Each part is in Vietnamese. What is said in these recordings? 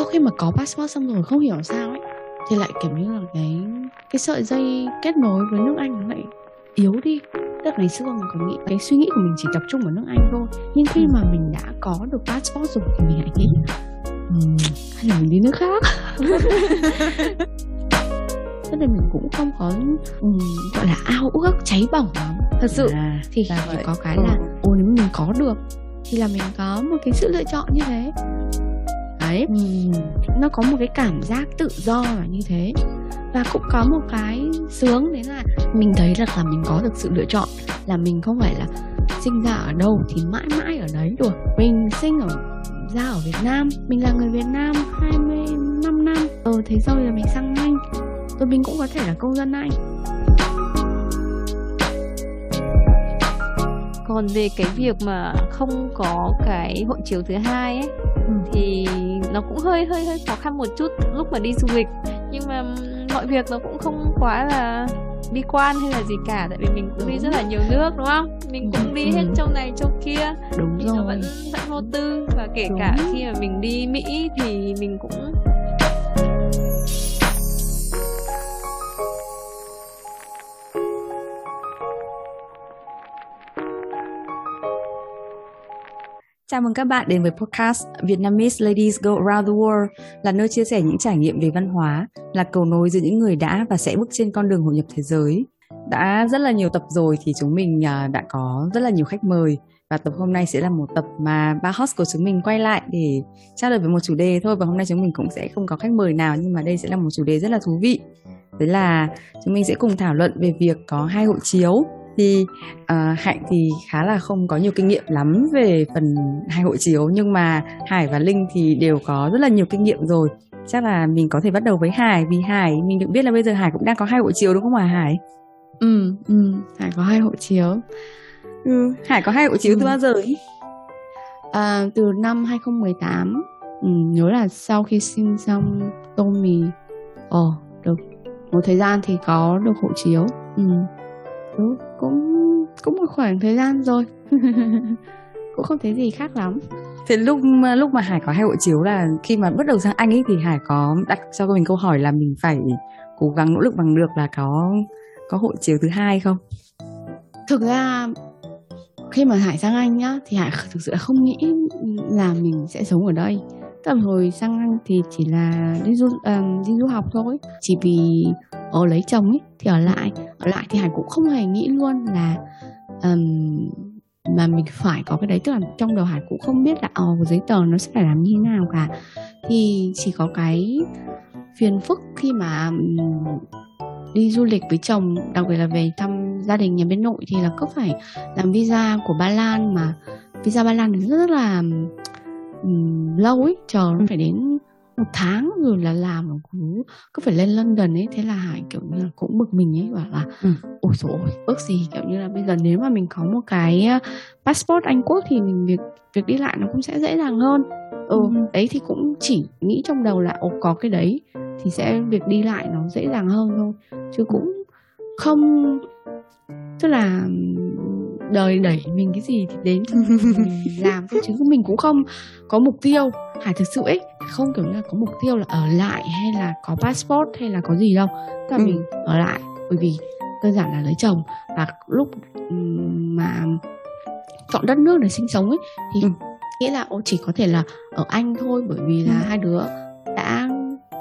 sau khi mà có passport xong rồi không hiểu sao ấy thì lại kiểu như là cái cái sợi dây kết nối với nước Anh nó lại yếu đi. Tức ngày xưa mình còn nghĩ cái suy nghĩ của mình chỉ tập trung vào nước Anh thôi nhưng khi mà mình đã có được passport rồi thì mình lại nghĩ um, hay là mình đi nước khác? Cho nên mình cũng không có um, gọi là ao ước cháy bỏng lắm. Thật sự à, thì chỉ có cái là ồ nếu mình có được thì là mình có một cái sự lựa chọn như thế đấy. Ừ. nó có một cái cảm giác tự do là như thế. Và cũng có một cái sướng đấy là mình thấy là là mình có được sự lựa chọn là mình không phải là sinh ra ở đâu thì mãi mãi ở đấy được. Mình sinh ở ra ở Việt Nam mình là người Việt Nam 25 năm. Ờ thế rồi là mình sang Anh. Rồi mình cũng có thể là công dân Anh. Còn về cái việc mà không có cái hộ chiếu thứ hai ấy ừ. thì nó cũng hơi hơi hơi khó khăn một chút lúc mà đi du lịch. Nhưng mà mọi việc nó cũng không quá là bi quan hay là gì cả tại vì mình cũng đi rất là nhiều nước đúng không? Mình cũng đi hết châu này châu kia. Đúng rồi nó vẫn vẫn vô tư. Và kể đúng. cả khi mà mình đi mỹ thì mình cũng Chào mừng các bạn đến với podcast Vietnamese Ladies Go Around the World là nơi chia sẻ những trải nghiệm về văn hóa, là cầu nối giữa những người đã và sẽ bước trên con đường hội nhập thế giới. Đã rất là nhiều tập rồi thì chúng mình à, đã có rất là nhiều khách mời và tập hôm nay sẽ là một tập mà ba host của chúng mình quay lại để trao đổi về một chủ đề thôi và hôm nay chúng mình cũng sẽ không có khách mời nào nhưng mà đây sẽ là một chủ đề rất là thú vị. Đấy là chúng mình sẽ cùng thảo luận về việc có hai hộ chiếu thì uh, hạnh thì khá là không có nhiều kinh nghiệm lắm về phần hai hộ chiếu nhưng mà hải và linh thì đều có rất là nhiều kinh nghiệm rồi. Chắc là mình có thể bắt đầu với hải vì hải mình được biết là bây giờ hải cũng đang có hai hộ chiếu đúng không hả hải? Ừ ừ hải có hai hộ chiếu. Ừ hải có hai hộ chiếu ừ. từ bao giờ ấy à, từ năm 2018 ừ, nhớ là sau khi sinh xong tôm mì. Ồ được. Một thời gian thì có được hộ chiếu. Ừ. Ừ, cũng cũng một khoảng thời gian rồi. Cũng không thấy gì khác lắm. Thế lúc lúc mà hải có hai hộ chiếu là khi mà bắt đầu sang anh ấy thì hải có đặt cho mình câu hỏi là mình phải cố gắng nỗ lực bằng được là có có hộ chiếu thứ hai không? Thực ra khi mà hải sang anh nhá thì hải thực sự không nghĩ là mình sẽ sống ở đây tầm hồi sang anh thì chỉ là đi du um, đi du học thôi. Chỉ vì ở lấy chồng ấy thì ở lại. Ở lại thì hải cũng không hề nghĩ luôn là um, mà mình phải có cái đấy. Tức là trong đầu hải cũng không biết là ồ ờ, giấy tờ nó sẽ phải làm như thế nào cả. Thì chỉ có cái phiền phức khi mà um, đi du lịch với chồng đặc biệt là về thăm gia đình nhà bên nội thì là cứ phải làm visa của Ba Lan mà. Visa Ba Lan thì rất, rất là um, lâu ấy chờ nó phải đến một tháng rồi là làm cứ cứ phải lên London ấy thế là Hải kiểu như là cũng bực mình ấy bảo là ừ. ôi dồi ôi ước gì kiểu như là bây giờ nếu mà mình có một cái passport Anh Quốc thì mình việc việc đi lại nó cũng sẽ dễ dàng hơn ừ, ừ. đấy thì cũng chỉ nghĩ trong đầu là ồ có cái đấy thì sẽ việc đi lại nó dễ dàng hơn thôi chứ cũng không tức là đời đẩy mình cái gì thì đến mình làm thôi chứ mình cũng không có mục tiêu hải thực sự ấy không kiểu là có mục tiêu là ở lại hay là có passport hay là có gì đâu tức là ừ. mình ở lại bởi vì đơn giản là lấy chồng và lúc mà chọn đất nước để sinh sống ấy thì ừ. nghĩa là chỉ có thể là ở anh thôi bởi vì là ừ. hai đứa đã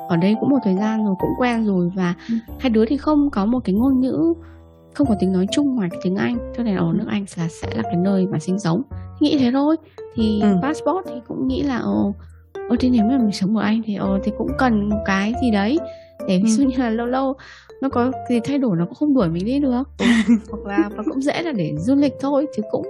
ở đây cũng một thời gian rồi cũng quen rồi và ừ. hai đứa thì không có một cái ngôn ngữ không có tiếng nói chung ngoài cái tiếng Anh cho nên ở nước Anh là sẽ là cái nơi mà sinh sống. Nghĩ thế thôi. Thì ừ. passport thì cũng nghĩ là ồ ồ thì nếu mà mình sống ở Anh thì ồ thì cũng cần một cái gì đấy để ví dụ như là lâu lâu nó có gì thay đổi nó cũng không đuổi mình đi được. Hoặc là và cũng dễ là để du lịch thôi chứ cũng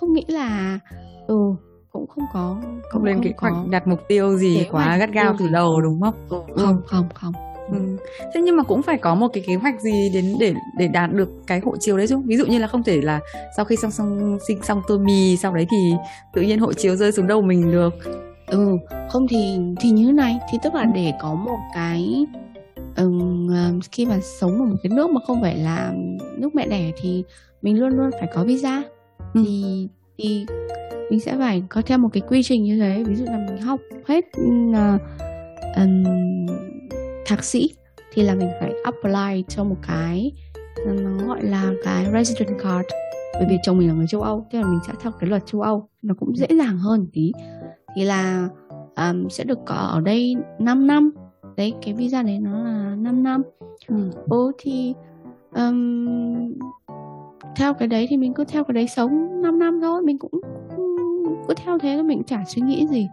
không nghĩ là ừ cũng không có không lên kế hoạch đặt mục tiêu gì quá gắt gao từ đầu đúng không? Ừ. không không không Ừ. Thế nhưng mà cũng phải có một cái kế hoạch gì đến để để đạt được cái hộ chiếu đấy chứ. Ví dụ như là không thể là sau khi xong xong sinh xong tô mì sau đấy thì tự nhiên hộ chiếu rơi xuống đầu mình được. Ừ, không thì thì như thế này thì tức là để có một cái um, khi mà sống ở một cái nước mà không phải là nước mẹ đẻ thì mình luôn luôn phải có visa. Ừ. Thì thì mình sẽ phải có theo một cái quy trình như thế ví dụ là mình học hết uh, um, thạc sĩ thì là mình phải apply cho một cái nó gọi là cái resident card. Bởi vì chồng mình là người châu Âu thế là mình sẽ theo cái luật châu Âu nó cũng dễ dàng hơn tí. Thì là um, sẽ được có ở đây 5 năm. Đấy cái visa đấy nó là 5 năm. Ừ, ừ thì um, theo cái đấy thì mình cứ theo cái đấy sống 5 năm thôi. Mình cũng cứ theo thế thôi mình chả suy nghĩ gì.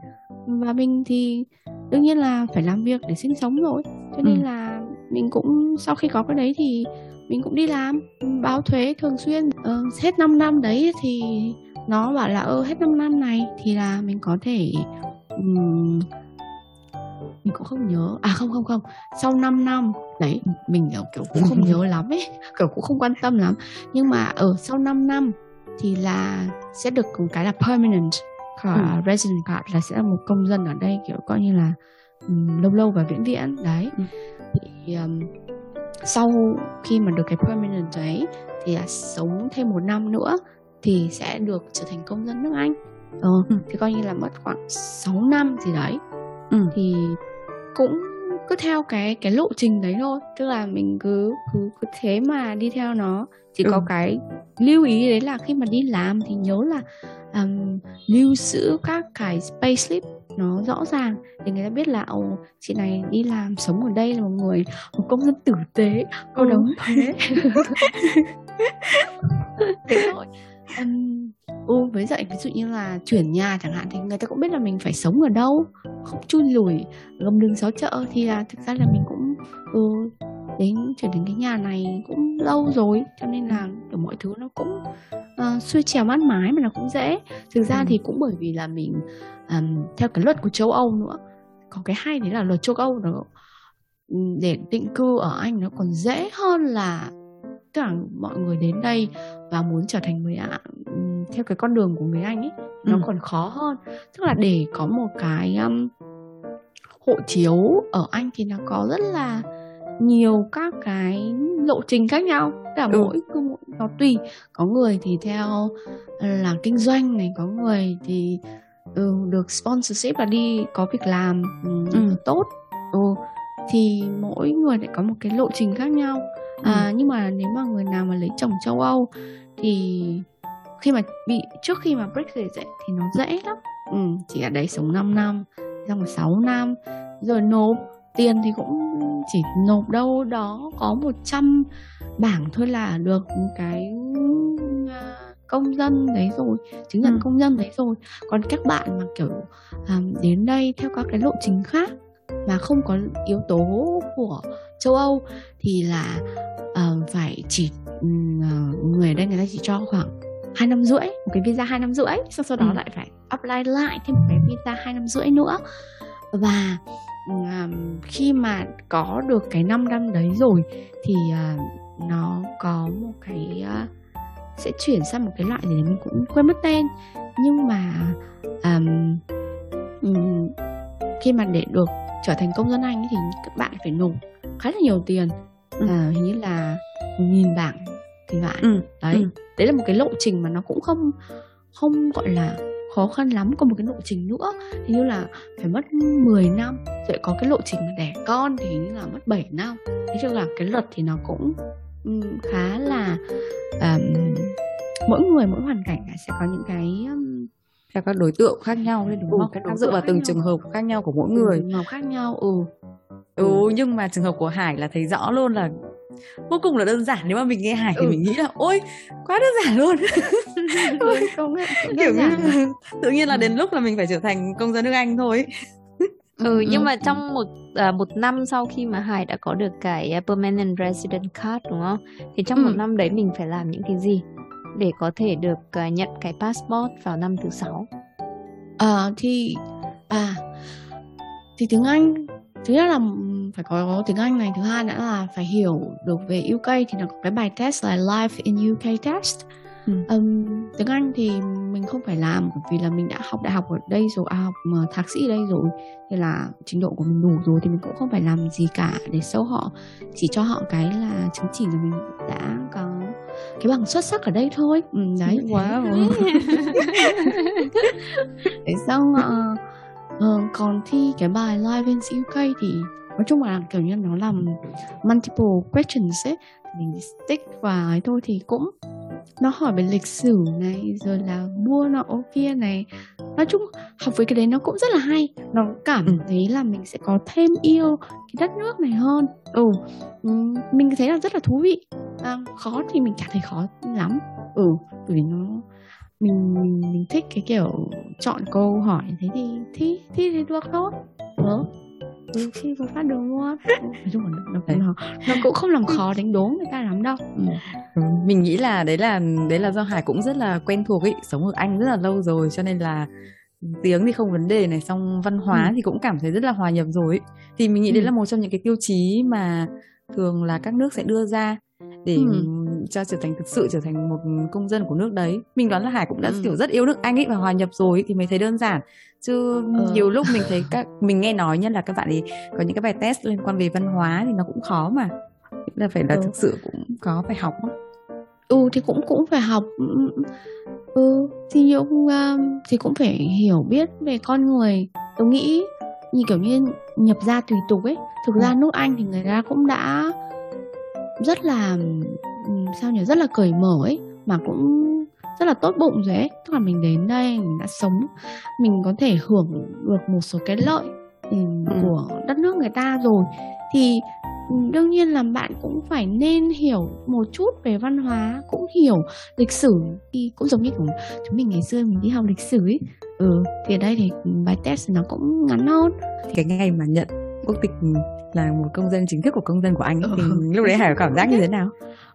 Và mình thì đương nhiên là phải làm việc để sinh sống rồi cho nên ừ. là mình cũng sau khi có cái đấy thì mình cũng đi làm báo thuế thường xuyên ờ, hết 5 năm đấy thì nó bảo là ơ hết 5 năm này thì là mình có thể um, mình cũng không nhớ à không không không sau 5 năm đấy mình kiểu cũng không nhớ lắm ấy kiểu cũng không quan tâm lắm nhưng mà ở sau 5 năm thì là sẽ được một cái là permanent card, ừ. resident card là sẽ là một công dân ở đây kiểu coi như là lâu lâu và vĩnh viễn đấy ừ. thì um, sau khi mà được cái permanent đấy thì là sống thêm một năm nữa thì sẽ được trở thành công dân nước Anh ờ, ừ. thì coi như là mất khoảng 6 năm gì đấy ừ. thì cũng cứ theo cái cái lộ trình đấy thôi tức là mình cứ cứ cứ thế mà đi theo nó chỉ ừ. có cái lưu ý đấy là khi mà đi làm thì nhớ là um, lưu giữ các cái space slip nó rõ ràng để người ta biết là ồ chị này đi làm sống ở đây là một người một công dân tử tế có ừ. đóng thuế thế thôi. Um, ừ với dạy ví dụ như là chuyển nhà chẳng hạn thì người ta cũng biết là mình phải sống ở đâu không chui lùi gầm đường xó chợ thì là thực ra là mình cũng ừ, đến chuyển đến cái nhà này cũng lâu rồi cho nên là kiểu mọi thứ nó cũng uh, xuôi trèo mát mái mà nó cũng dễ thực ra ừ. thì cũng bởi vì là mình um, theo cái luật của châu Âu nữa có cái hay đấy là luật châu Âu nó để định cư ở Anh nó còn dễ hơn là tức là mọi người đến đây và muốn trở thành người ạ theo cái con đường của người Anh ấy nó ừ. còn khó hơn tức là để có một cái um, hộ chiếu ở Anh thì nó có rất là nhiều các cái lộ trình khác nhau cả ừ. mỗi cứ nó tùy có người thì theo là kinh doanh này có người thì ừ, được sponsorship là đi có việc làm ừ, ừ. tốt ừ, thì mỗi người lại có một cái lộ trình khác nhau à, ừ. nhưng mà nếu mà người nào mà lấy chồng châu Âu thì khi mà bị trước khi mà Brexit ấy, thì nó dễ lắm ừ, chỉ ở đấy sống 5 năm xong rồi 6 năm rồi nộp tiền thì cũng chỉ nộp đâu đó có 100 bảng thôi là được cái à, công dân đấy rồi chứng nhận ừ. công dân đấy rồi còn các bạn mà kiểu um, đến đây theo các cái lộ trình khác mà không có yếu tố của châu Âu thì là uh, phải chỉ uh, người đây người ta chỉ cho khoảng hai năm rưỡi một cái visa hai năm rưỡi sau sau đó ừ. lại phải apply lại thêm một cái visa hai năm rưỡi nữa và khi mà có được cái 5 năm đấy rồi thì uh, nó có một cái uh, sẽ chuyển sang một cái loại gì đấy mình cũng quên mất tên nhưng mà um, um, khi mà để được trở thành công dân anh ấy thì các bạn phải nộp khá là nhiều tiền ừ. à, hình như là nghìn bảng thì bạn ừ. đấy ừ. đấy là một cái lộ trình mà nó cũng không không gọi là khó khăn lắm còn một cái lộ trình nữa thì như là phải mất 10 năm rồi có cái lộ trình đẻ con thì như là mất 7 năm thế cho là cái luật thì nó cũng um, khá là um, mỗi người mỗi hoàn cảnh sẽ có những cái um, theo các đối tượng khác nhau đấy đúng ừ, không? Các dựa vào từng nhau. trường hợp khác nhau của mỗi người. Trường hợp khác nhau, ừ. ừ. Ừ, nhưng mà trường hợp của Hải là thấy rõ luôn là vô cùng là đơn giản nếu mà mình nghe Hải thì ừ. mình nghĩ là ôi quá đơn giản luôn ừ, công kiểu như tự nhiên là đến lúc là mình phải trở thành công dân nước Anh thôi. Ừ, nhưng mà trong một à, một năm sau khi mà Hải đã có được cái à, permanent resident card đúng không? Thì trong ừ. một năm đấy mình phải làm những cái gì để có thể được uh, nhận cái passport vào năm thứ sáu? À, thì à thì tiếng Anh thứ nhất là phải có tiếng Anh này thứ hai nữa là phải hiểu được về UK thì nó có cái bài test là Life in UK test ừ. um, tiếng Anh thì mình không phải làm bởi vì là mình đã học đại học ở đây rồi à, học mà thạc sĩ ở đây rồi. Thì là trình độ của mình đủ rồi thì mình cũng không phải làm gì cả để sâu họ chỉ cho họ cái là chứng chỉ là mình đã có cái bằng xuất sắc ở đây thôi. Ừ, đấy. Wow để xong uh, Ờ, còn thi cái bài Live in UK thì nói chung là kiểu như nó làm multiple questions ấy thì mình stick vào ấy thôi thì cũng nó hỏi về lịch sử này rồi là mua nọ kia này. Nói chung học với cái đấy nó cũng rất là hay. Nó cảm ừ. thấy là mình sẽ có thêm yêu cái đất nước này hơn. Ừ mình thấy là rất là thú vị. À, khó thì mình chả thấy khó lắm. Ừ bởi vì nó mình mình thích cái kiểu chọn câu hỏi thế thì thi thi thì được thôi. Ừ ừ, khi vừa phát được luôn nói chung là nó, nó, nó cũng không làm khó đánh đố người ta lắm đâu ừ. Ừ, mình nghĩ là đấy là đấy là do hải cũng rất là quen thuộc ấy sống ở anh rất là lâu rồi cho nên là tiếng thì không vấn đề này xong văn hóa ừ. thì cũng cảm thấy rất là hòa nhập rồi ấy. thì mình nghĩ ừ. đấy là một trong những cái tiêu chí mà thường là các nước sẽ đưa ra để ừ. Cho trở thành thực sự trở thành một công dân của nước đấy mình đoán là hải cũng đã ừ. kiểu rất yêu nước anh ấy và hòa nhập rồi thì mới thấy đơn giản chứ ừ. nhiều lúc mình thấy các mình nghe nói nhất là các bạn ấy có những cái bài test liên quan về văn hóa thì nó cũng khó mà là phải là ừ. thực sự cũng có phải học đó. ừ thì cũng cũng phải học ừ thì nhiều thì cũng phải hiểu biết về con người tôi nghĩ như kiểu như nhập ra tùy tục ấy thực ra ừ. nước anh thì người ta cũng đã rất là sao nhỉ? Rất là cởi mở ấy mà cũng rất là tốt bụng rồi ấy. Tức là mình đến đây mình đã sống mình có thể hưởng được một số cái lợi ừ. của đất nước người ta rồi. Thì đương nhiên là bạn cũng phải nên hiểu một chút về văn hóa cũng hiểu lịch sử. Thì cũng giống như của chúng mình ngày xưa mình đi học lịch sử ấy. Ừ thì ở đây thì bài test nó cũng ngắn hơn. Cái ngày mà nhận quốc tịch là một công dân chính thức của công dân của anh ấy, thì ừ. lúc đấy hải có cảm giác như thế nào?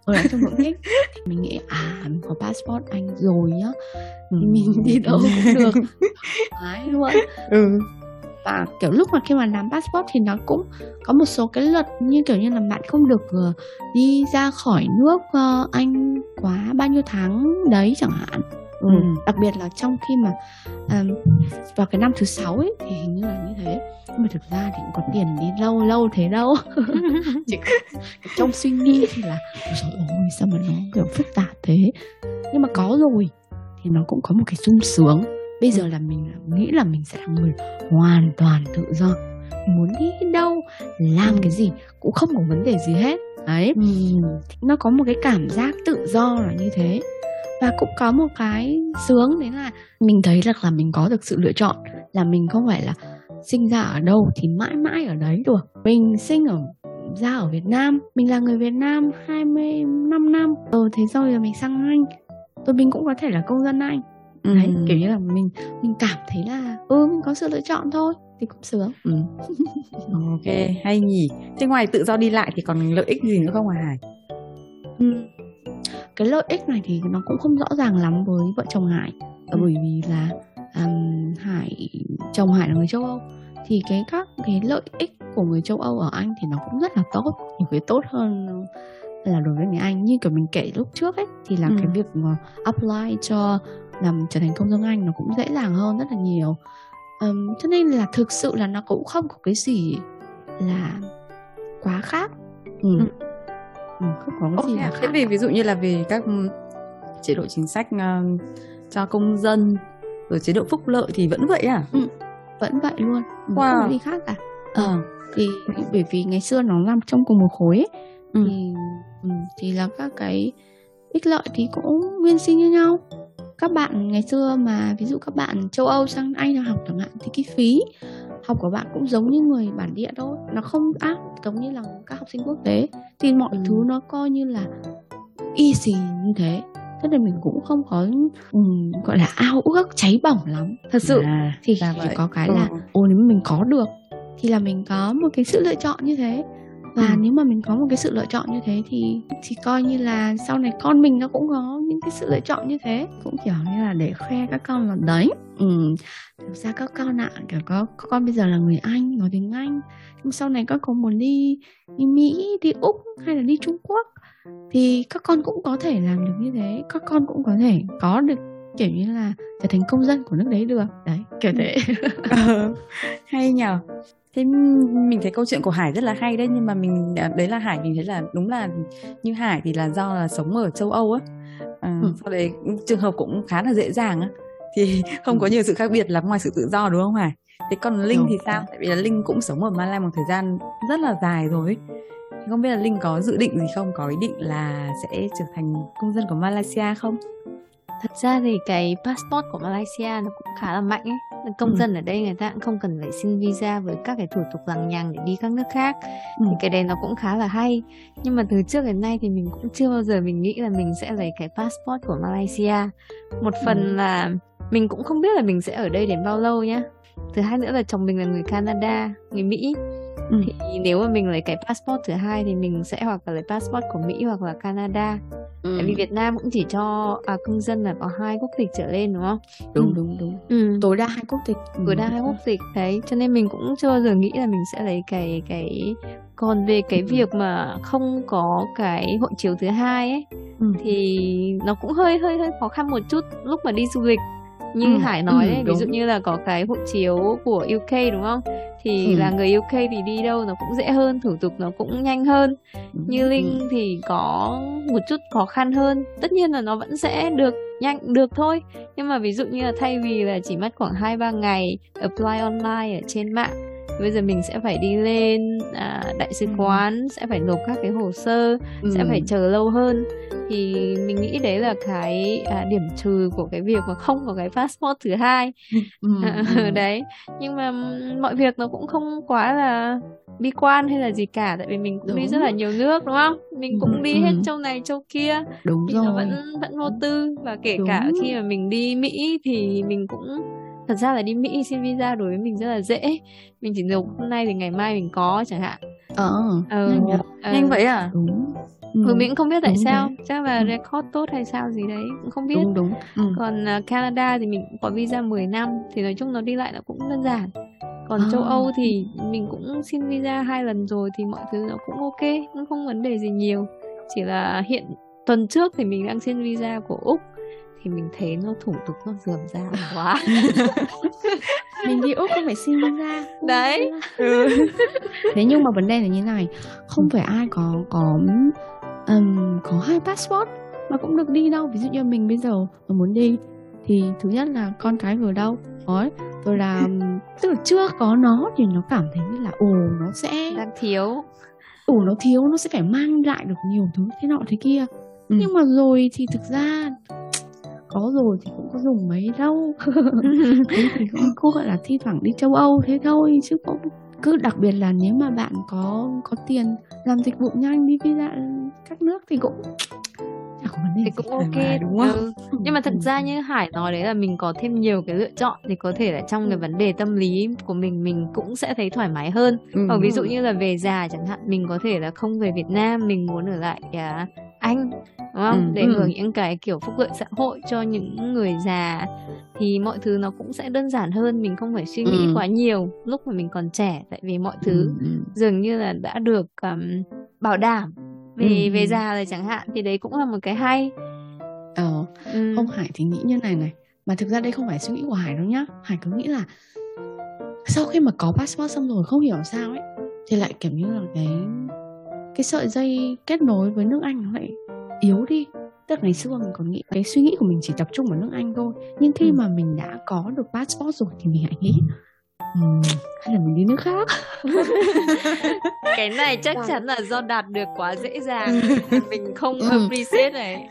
Ở lại trong thích thì mình nghĩ à mình có passport anh rồi nhá. Ừ. mình đi đâu cũng được. Thoải luôn. Ừ. Và kiểu lúc mà khi mà làm passport thì nó cũng có một số cái luật như kiểu như là bạn không được uh, đi ra khỏi nước uh, anh quá bao nhiêu tháng đấy chẳng hạn ừ. Ừ. đặc biệt là trong khi mà um, vào cái năm thứ sáu ấy thì hình như là như thế. Nhưng mà thực ra thì cũng có tiền đi lâu lâu thế đâu. Chỉ trong suy nghĩ thì là rồi ôi sao mà nó kiểu phức tạp thế? Nhưng mà có rồi thì nó cũng có một cái sung sướng. Bây giờ là mình nghĩ là mình sẽ là người hoàn toàn tự do. Mình muốn đi đâu làm cái gì cũng không có vấn đề gì hết. Đấy. Ừ. nó có một cái cảm giác tự do là như thế và cũng có một cái sướng đấy là mình thấy được là mình có được sự lựa chọn là mình không phải là sinh ra ở đâu thì mãi mãi ở đấy được. Mình sinh ở ra ở Việt Nam mình là người Việt Nam 25 năm. Ờ thế rồi là mình sang Anh. Rồi mình cũng có thể là công dân Anh. Ừ. đấy kiểu như là mình mình cảm thấy là ừ mình có sự lựa chọn thôi thì cũng sướng. Ừ. ok hay nhỉ. Thế ngoài tự do đi lại thì còn lợi ích gì nữa không hả Hải? Ừ. cái lợi ích này thì nó cũng không rõ ràng lắm với vợ chồng Hải ừ. bởi vì là um, Hải chồng Hải là người châu Âu thì cái các cái lợi ích của người châu Âu ở Anh thì nó cũng rất là tốt nhiều cái tốt hơn là đối với người Anh như kiểu mình kể lúc trước ấy thì là ừ. cái việc mà apply cho làm trở thành công dân Anh nó cũng dễ dàng hơn rất là nhiều um, cho nên là thực sự là nó cũng không có cái gì là quá khác ừ. Ừ. Ừ, không có cái gì là khác thế vì ví dụ như là về các chế độ chính sách uh, cho công dân rồi chế độ phúc lợi thì vẫn vậy à? Ừ, vẫn vậy luôn wow. không có gì khác cả. Ờ. Thì bởi vì ngày xưa nó nằm trong cùng một khối ấy, ừ. thì ừ, thì là các cái ích lợi thì cũng nguyên sinh như nhau. Các bạn ngày xưa mà ví dụ các bạn châu Âu sang Anh học chẳng hạn thì cái phí học của bạn cũng giống như người bản địa thôi nó không áp giống như là các học sinh quốc tế thì mọi ừ. thứ nó coi như là easy như thế thế nên mình cũng không có um, gọi là ao ước cháy bỏng lắm thật sự à, thì chỉ vậy. có cái là ừ. ồ nếu mình có được thì là mình có một cái sự lựa chọn như thế và ừ. nếu mà mình có một cái sự lựa chọn như thế thì thì coi như là sau này con mình nó cũng có những cái sự lựa chọn như thế. Cũng kiểu như là để khoe các con là đấy ừ thực ra các con ạ à, kiểu có các con bây giờ là người anh nói tiếng anh nhưng sau này các con muốn đi đi mỹ đi úc hay là đi trung quốc thì các con cũng có thể làm được như thế. Các con cũng có thể có được kiểu như là trở thành công dân của nước đấy được. Đấy kiểu thế. Ờ, hay nhờ thế mình thấy câu chuyện của hải rất là hay đấy nhưng mà mình à, đấy là hải mình thấy là đúng là như hải thì là do là sống ở châu âu á. À, ừ. sau đấy trường hợp cũng khá là dễ dàng á. Thì không có ừ. nhiều sự khác biệt lắm ngoài sự tự do đúng không hải? Thế còn linh thì sao? tại vì là linh cũng sống ở Malai một thời gian rất là dài rồi. Thì không biết là linh có dự định gì không? Có ý định là sẽ trở thành công dân của Malaysia không thật ra thì cái passport của Malaysia nó cũng khá là mạnh ấy công ừ. dân ở đây người ta cũng không cần phải xin visa với các cái thủ tục lằng nhằng để đi các nước khác ừ. thì cái đấy nó cũng khá là hay nhưng mà từ trước đến nay thì mình cũng chưa bao giờ mình nghĩ là mình sẽ lấy cái passport của Malaysia một phần ừ. là mình cũng không biết là mình sẽ ở đây đến bao lâu nhá thứ hai nữa là chồng mình là người Canada người Mỹ ừ. thì nếu mà mình lấy cái passport thứ hai thì mình sẽ hoặc là lấy passport của Mỹ hoặc là Canada ừ. tại vì Việt Nam cũng chỉ cho à, công dân là có hai quốc tịch trở lên đúng không đúng ừ. đúng đúng ừ. tối đa hai quốc tịch tối đa hai quốc tịch đấy cho nên mình cũng chưa bao giờ nghĩ là mình sẽ lấy cái cái còn về cái ừ. việc mà không có cái hộ chiếu thứ hai ấy ừ. thì nó cũng hơi hơi hơi khó khăn một chút lúc mà đi du lịch như ừ. Hải nói ừ, đấy, ví dụ như là có cái hộ chiếu của UK đúng không? Thì ừ. là người UK thì đi đâu nó cũng dễ hơn, thủ tục nó cũng nhanh hơn. Ừ. Như Linh ừ. thì có một chút khó khăn hơn. Tất nhiên là nó vẫn sẽ được nhanh được thôi. Nhưng mà ví dụ như là thay vì là chỉ mất khoảng 2 3 ngày apply online ở trên mạng bây giờ mình sẽ phải đi lên à, đại sứ ừ. quán sẽ phải nộp các cái hồ sơ ừ. sẽ phải chờ lâu hơn thì mình nghĩ đấy là cái à, điểm trừ của cái việc mà không có cái passport thứ hai ừ. ừ. đấy nhưng mà mọi việc nó cũng không quá là bi quan hay là gì cả tại vì mình cũng đúng. đi rất là nhiều nước đúng không mình cũng đi ừ. hết châu này châu kia đúng thì rồi. nó vẫn vẫn vô tư và kể đúng. cả khi mà mình đi mỹ thì mình cũng thật ra là đi Mỹ xin visa đối với mình rất là dễ mình chỉ nộp hôm nay thì ngày mai mình có chẳng hạn ờ ừ, nhanh, ờ. nhanh vậy à đúng Ừ. ừ mình cũng không biết tại đúng sao đấy. chắc là ừ. record tốt hay sao gì đấy cũng không biết đúng đúng ừ. còn uh, Canada thì mình có visa 10 năm thì nói chung nó đi lại nó cũng đơn giản còn à. châu Âu thì mình cũng xin visa hai lần rồi thì mọi thứ nó cũng ok cũng không vấn đề gì nhiều chỉ là hiện tuần trước thì mình đang xin visa của úc thì mình thấy nó thủ tục nó dườm ra. Quá. Mình đi úc không phải xin visa. Đấy. ừ. thế nhưng mà vấn đề là như này không phải ai có có um, có hai passport mà cũng được đi đâu. Ví dụ như mình bây giờ mà muốn đi thì thứ nhất là con cái vừa đâu. Đấy rồi là tức là chưa có nó thì nó cảm thấy như là ồ nó sẽ đang thiếu. ồ nó thiếu nó sẽ phải mang lại được nhiều thứ thế nọ thế kia. Ừ. nhưng mà rồi thì thực ra có rồi thì cũng có dùng mấy đâu. Thì cũng cô gọi là thi thoảng đi châu âu thế thôi chứ cũng cứ đặc biệt là nếu mà bạn có có tiền làm dịch vụ nhanh đi visa các nước thì cũng chẳng có vấn đề thì cũng ok. mà, đúng không? Ừ. nhưng mà thật ra như hải nói đấy là mình có thêm nhiều cái lựa chọn thì có thể là trong cái vấn đề tâm lý của mình mình cũng sẽ thấy thoải mái hơn. Ừ. hoặc ví dụ như là về già chẳng hạn mình có thể là không về việt nam mình muốn ở lại à, anh đúng không ừ, để ừ. hưởng những cái kiểu phúc lợi xã hội cho những người già thì mọi thứ nó cũng sẽ đơn giản hơn mình không phải suy nghĩ ừ. quá nhiều lúc mà mình còn trẻ tại vì mọi thứ ừ. ừ. dường như là đã được um, bảo đảm về ừ. về già rồi chẳng hạn thì đấy cũng là một cái hay ờ ừ. ông Hải thì nghĩ như này này mà thực ra đây không phải suy nghĩ của Hải đâu nhá Hải cứ nghĩ là sau khi mà có passport xong rồi không hiểu sao ấy thì lại kiểu như là cái cái sợi dây kết nối với nước Anh nó lại yếu đi. Tức ngày xưa mình còn nghĩ cái suy nghĩ của mình chỉ tập trung vào nước Anh thôi. Nhưng khi ừ. mà mình đã có được passport rồi thì mình lại nghĩ um, hay là mình đi nước khác? Cái này chắc dạ. chắn là do đạt được quá dễ dàng. Mình không ừ. appreciate này.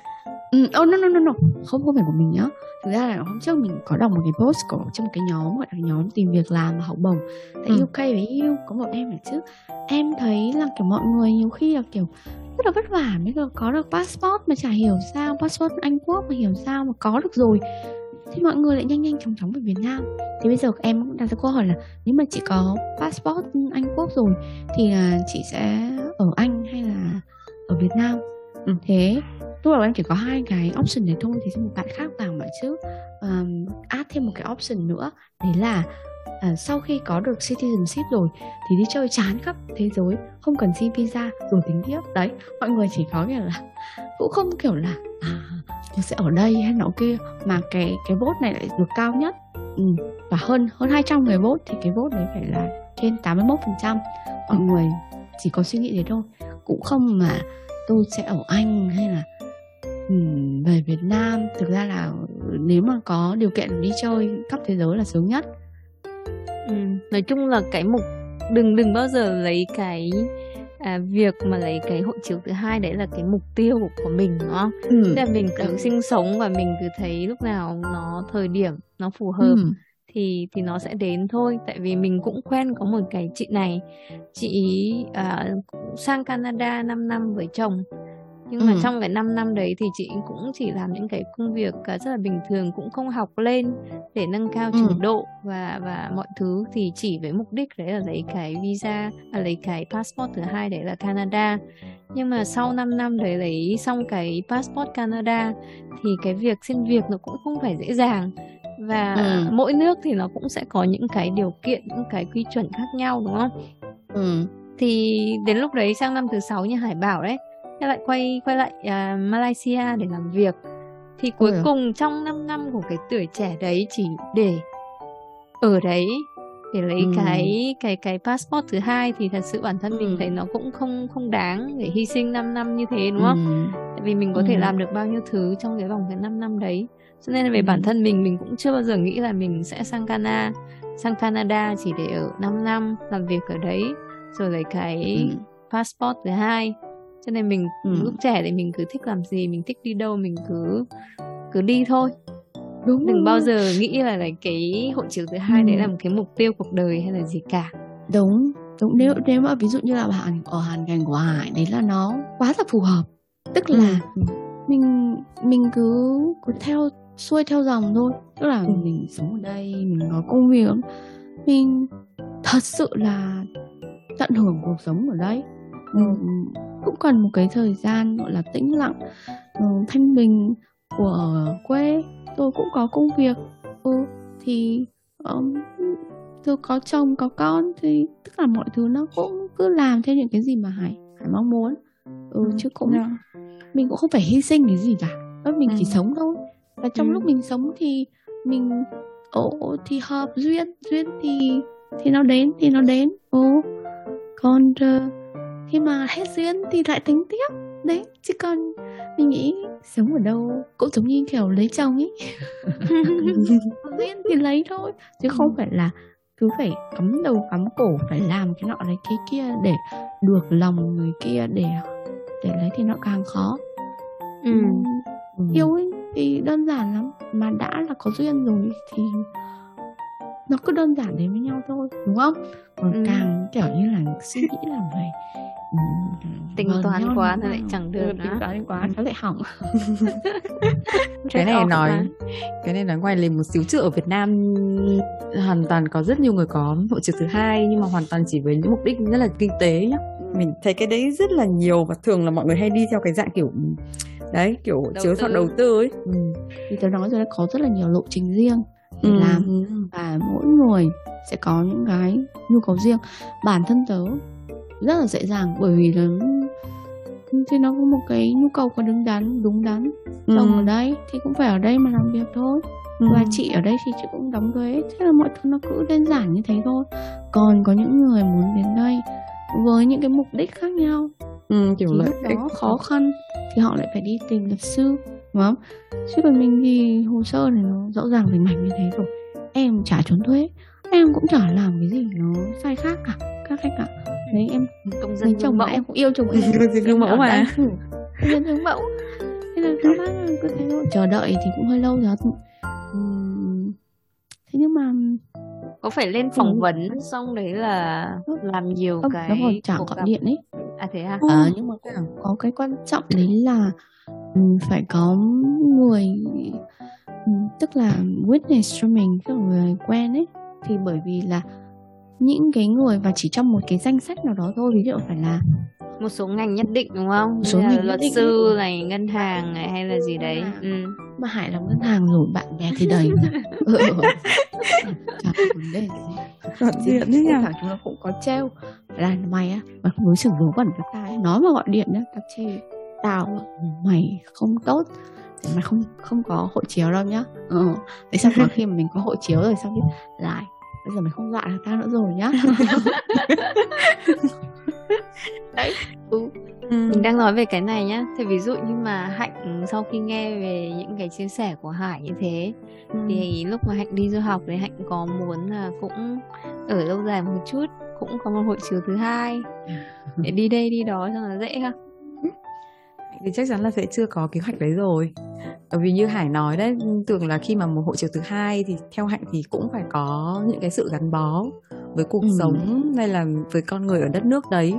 Ừ, oh, no no no no. Không không phải của mình nhá thực ra là hôm trước mình có đọc một cái post của trong một cái nhóm gọi là nhóm tìm việc làm và học bổng tại ừ. UK với yêu có một em ở trước em thấy là kiểu mọi người nhiều khi là kiểu rất là vất vả mới có được passport mà chả hiểu sao passport Anh Quốc mà hiểu sao mà có được rồi. Thì mọi người lại nhanh nhanh chóng chóng về Việt Nam. Thì bây giờ em cũng đặt ra câu hỏi là nếu mà chị có passport Anh Quốc rồi thì là chị sẽ ở Anh hay là ở Việt Nam? Ừ. thế lúc đầu em chỉ có hai cái option này thôi thì một bạn khác vào chứ. Um, add thêm một cái option nữa đấy là à, sau khi có được citizenship rồi thì đi chơi chán khắp thế giới không cần xin visa rồi tính tiếp. Đấy mọi người chỉ có kiểu là cũng không kiểu là à, tôi sẽ ở đây hay nọ kia mà cái cái vote này lại được cao nhất. Ừ, và hơn hơn 200 người vote thì cái vote đấy phải là trên 81 phần trăm. Mọi người chỉ có suy nghĩ thế thôi. Cũng không mà tôi sẽ ở Anh hay là um, về Việt Nam. Thực ra là nếu mà có điều kiện đi chơi khắp thế giới là sớm nhất ừ. nói chung là cái mục đừng đừng bao giờ lấy cái à, việc mà lấy cái hộ chiếu thứ hai đấy là cái mục tiêu của mình đúng không? Ừ. Tức là mình cứ ừ. sinh sống và mình cứ thấy lúc nào nó thời điểm nó phù hợp ừ. thì thì nó sẽ đến thôi. Tại vì mình cũng quen có một cái chị này, chị à, sang Canada 5 năm với chồng nhưng mà ừ. trong cái 5 năm đấy thì chị cũng chỉ làm những cái công việc à, rất là bình thường cũng không học lên để nâng cao trình ừ. độ và và mọi thứ thì chỉ với mục đích đấy là lấy cái visa à, lấy cái passport thứ hai đấy là Canada nhưng mà sau 5 năm đấy lấy xong cái passport Canada thì cái việc xin việc nó cũng không phải dễ dàng và ừ. mỗi nước thì nó cũng sẽ có những cái điều kiện những cái quy chuẩn khác nhau đúng không? Ừ. Thì đến lúc đấy sang năm thứ sáu như Hải bảo đấy thế lại quay quay lại uh, Malaysia để làm việc thì cuối Ôi cùng trong 5 năm của cái tuổi trẻ đấy chỉ để ở đấy để lấy ừ. cái cái cái passport thứ hai thì thật sự bản thân ừ. mình thấy nó cũng không không đáng để hy sinh 5 năm như thế đúng không? Ừ. Tại vì mình có ừ. thể làm được bao nhiêu thứ trong cái vòng cái 5 năm đấy. Cho nên về ừ. bản thân mình mình cũng chưa bao giờ nghĩ là mình sẽ sang Canada, sang Canada chỉ để ở 5 năm làm việc ở đấy rồi lấy cái ừ. passport thứ hai cho nên mình ừ. lúc trẻ thì mình cứ thích làm gì mình thích đi đâu mình cứ cứ đi thôi đúng đừng bao giờ nghĩ là, là cái hộ chiếu thứ hai ừ. đấy là một cái mục tiêu cuộc đời hay là gì cả đúng đúng nếu nếu mà ví dụ như là bạn ở hoàn cảnh của hải đấy là nó quá là phù hợp tức là ừ. mình mình cứ cứ theo xuôi theo dòng thôi tức là ừ. mình sống ở đây mình có công việc mình thật sự là tận hưởng cuộc sống ở đây ừ cũng cần một cái thời gian gọi là tĩnh lặng uh, thanh bình của quê. Tôi cũng có công việc. Ừ, thì um, tôi có chồng có con thì tất cả mọi thứ nó cũng cứ làm theo những cái gì mà hải hải mong muốn. Ừ, ừ chứ cũng yeah. mình cũng không phải hy sinh cái gì cả. Mình ừ. chỉ sống thôi. Và trong ừ. lúc mình sống thì mình ồ thì hợp duyên duyên thì thì nó đến thì nó đến. Ồ còn uh, khi mà hết duyên thì lại tính tiếp đấy chứ còn mình nghĩ sống ở đâu cũng giống như kiểu lấy chồng ấy duyên thì lấy thôi chứ không phải là cứ phải cắm đầu cắm cổ phải làm cái nọ lấy cái kia để được lòng người kia để để lấy thì nó càng khó ừ. ừ. yêu ấy thì đơn giản lắm mà đã là có duyên rồi thì nó cứ đơn giản đến với nhau thôi đúng không? Còn ừ. càng kiểu như là suy nghĩ là phải Ừ, tính toán quá nó lại chẳng được tính toán quá nó lại hỏng. Cái này nói cái này nói ngoài lề một xíu chứ ở Việt Nam hoàn toàn có rất nhiều người có hộ chiếu thứ hai nhưng mà hoàn toàn chỉ với những mục đích rất là kinh tế nhá. Mình thấy cái đấy rất là nhiều và thường là mọi người hay đi theo cái dạng kiểu đấy kiểu đầu chiếu theo đầu tư ấy. Ừ. thì tớ nói rồi có rất là nhiều lộ trình riêng để ừ. làm. Và mỗi người sẽ có những cái nhu cầu riêng. Bản thân tớ rất là dễ dàng bởi vì là thì nó có một cái nhu cầu có đứng đắn đúng đắn. Chồng ừ. ở đây thì cũng phải ở đây mà làm việc thôi. Ừ. và chị ở đây thì chị cũng đóng thuế thế là mọi thứ nó cứ đơn giản như thế thôi. Còn có những người muốn đến đây với những cái mục đích khác nhau ừ, kiểu thì lúc đó khó khăn thì họ lại phải đi tìm luật sư đúng không chứ còn mình thì hồ sơ này nó rõ ràng rành mạch như thế rồi. Em trả trốn thuế. Em cũng chả làm cái gì nó sai khác cả các khách cả. Đấy em công dân chồng mẫu. em cũng yêu chồng em. Công dân gương mẫu mà. Công dân gương mẫu. Thế là các bác cứ thế thôi. Chờ đợi thì cũng hơi lâu rồi. Thế nhưng mà có phải lên phỏng ừ. vấn xong đấy là làm nhiều không, cái nó còn trả gọi điện ấy. À thế à, à nhưng mà có cái quan trọng đấy là phải có người tức là witness cho mình cái người quen ấy thì bởi vì là những cái người và chỉ trong một cái danh sách nào đó thôi ví dụ phải là một số ngành nhất định đúng không? Một số ngành luật sư này, ngân hàng này hay là gì đấy. Ừ. Mà Hải làm ngân hàng rồi bạn bè thì đầy. ừ. Chả vấn đề gì. Gọi điện đấy nhỉ? Thằng chúng nó cũng có treo là mày á, mày không đối xử vớ vẩn với tao Nói mà gọi điện á, tao chê tao mày không tốt thì mày không không có hộ chiếu đâu nhá. Ừ. Thế xong có khi mà mình có hộ chiếu rồi xong biết lại bây giờ mày không dọa được tao nữa rồi nhá đấy ừ. ừ. mình đang nói về cái này nhá thì ví dụ như mà hạnh sau khi nghe về những cái chia sẻ của hải như thế ừ. thì lúc mà hạnh đi du học thì hạnh có muốn là cũng ở lâu dài một chút cũng có một hội chiếu thứ hai để đi đây đi đó cho nó dễ không thì chắc chắn là sẽ chưa có kế hoạch đấy rồi bởi vì như hải nói đấy tưởng là khi mà một hộ chiếu thứ hai thì theo hạnh thì cũng phải có những cái sự gắn bó với cuộc ừ. sống hay là với con người ở đất nước đấy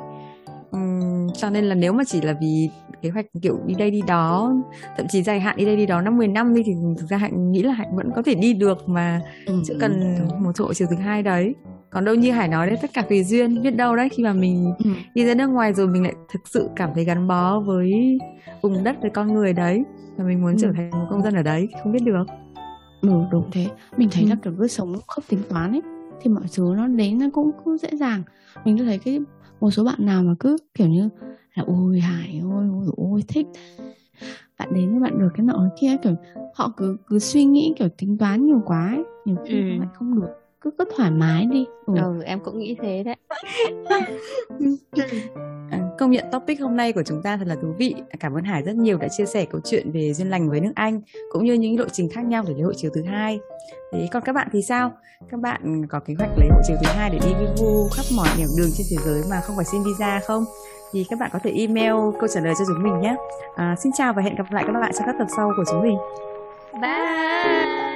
uhm, cho nên là nếu mà chỉ là vì kế hoạch kiểu đi đây đi đó thậm chí dài hạn đi đây đi đó năm 10 năm đi thì thực ra hạnh nghĩ là hạnh vẫn có thể đi được mà ừ. chưa cần một hộ chiếu thứ hai đấy còn đâu như hải nói đấy tất cả tùy duyên biết đâu đấy khi mà mình ừ. đi ra nước ngoài rồi mình lại thực sự cảm thấy gắn bó với vùng đất với con người đấy và mình muốn ừ. trở thành một công dân ở đấy không biết được ừ đúng thế mình thấy ừ. là kiểu cứ sống không tính toán ấy thì mọi thứ nó đến nó cũng cũng dễ dàng mình cứ thấy cái một số bạn nào mà cứ kiểu như là ôi hải ôi ôi, ôi thích bạn đến với bạn được cái nọ cái kia kiểu họ cứ cứ suy nghĩ kiểu tính toán nhiều quá ấy. nhiều khi ừ. bạn không được cứ cứ thoải mái đi ừ. ừ em cũng nghĩ thế đấy à, công nhận topic hôm nay của chúng ta thật là thú vị. Cảm ơn hải rất nhiều đã chia sẻ câu chuyện về duyên lành với nước anh cũng như những lộ trình khác nhau để lấy hộ chiếu thứ hai. Thế còn các bạn thì sao? Các bạn có kế hoạch lấy hộ chiếu thứ hai để đi vi vu khắp mọi nẻo đường trên thế giới mà không phải xin visa không? Thì các bạn có thể email câu trả lời cho chúng mình nhé. À, xin chào và hẹn gặp lại các bạn trong các tập sau của chúng mình. Bye.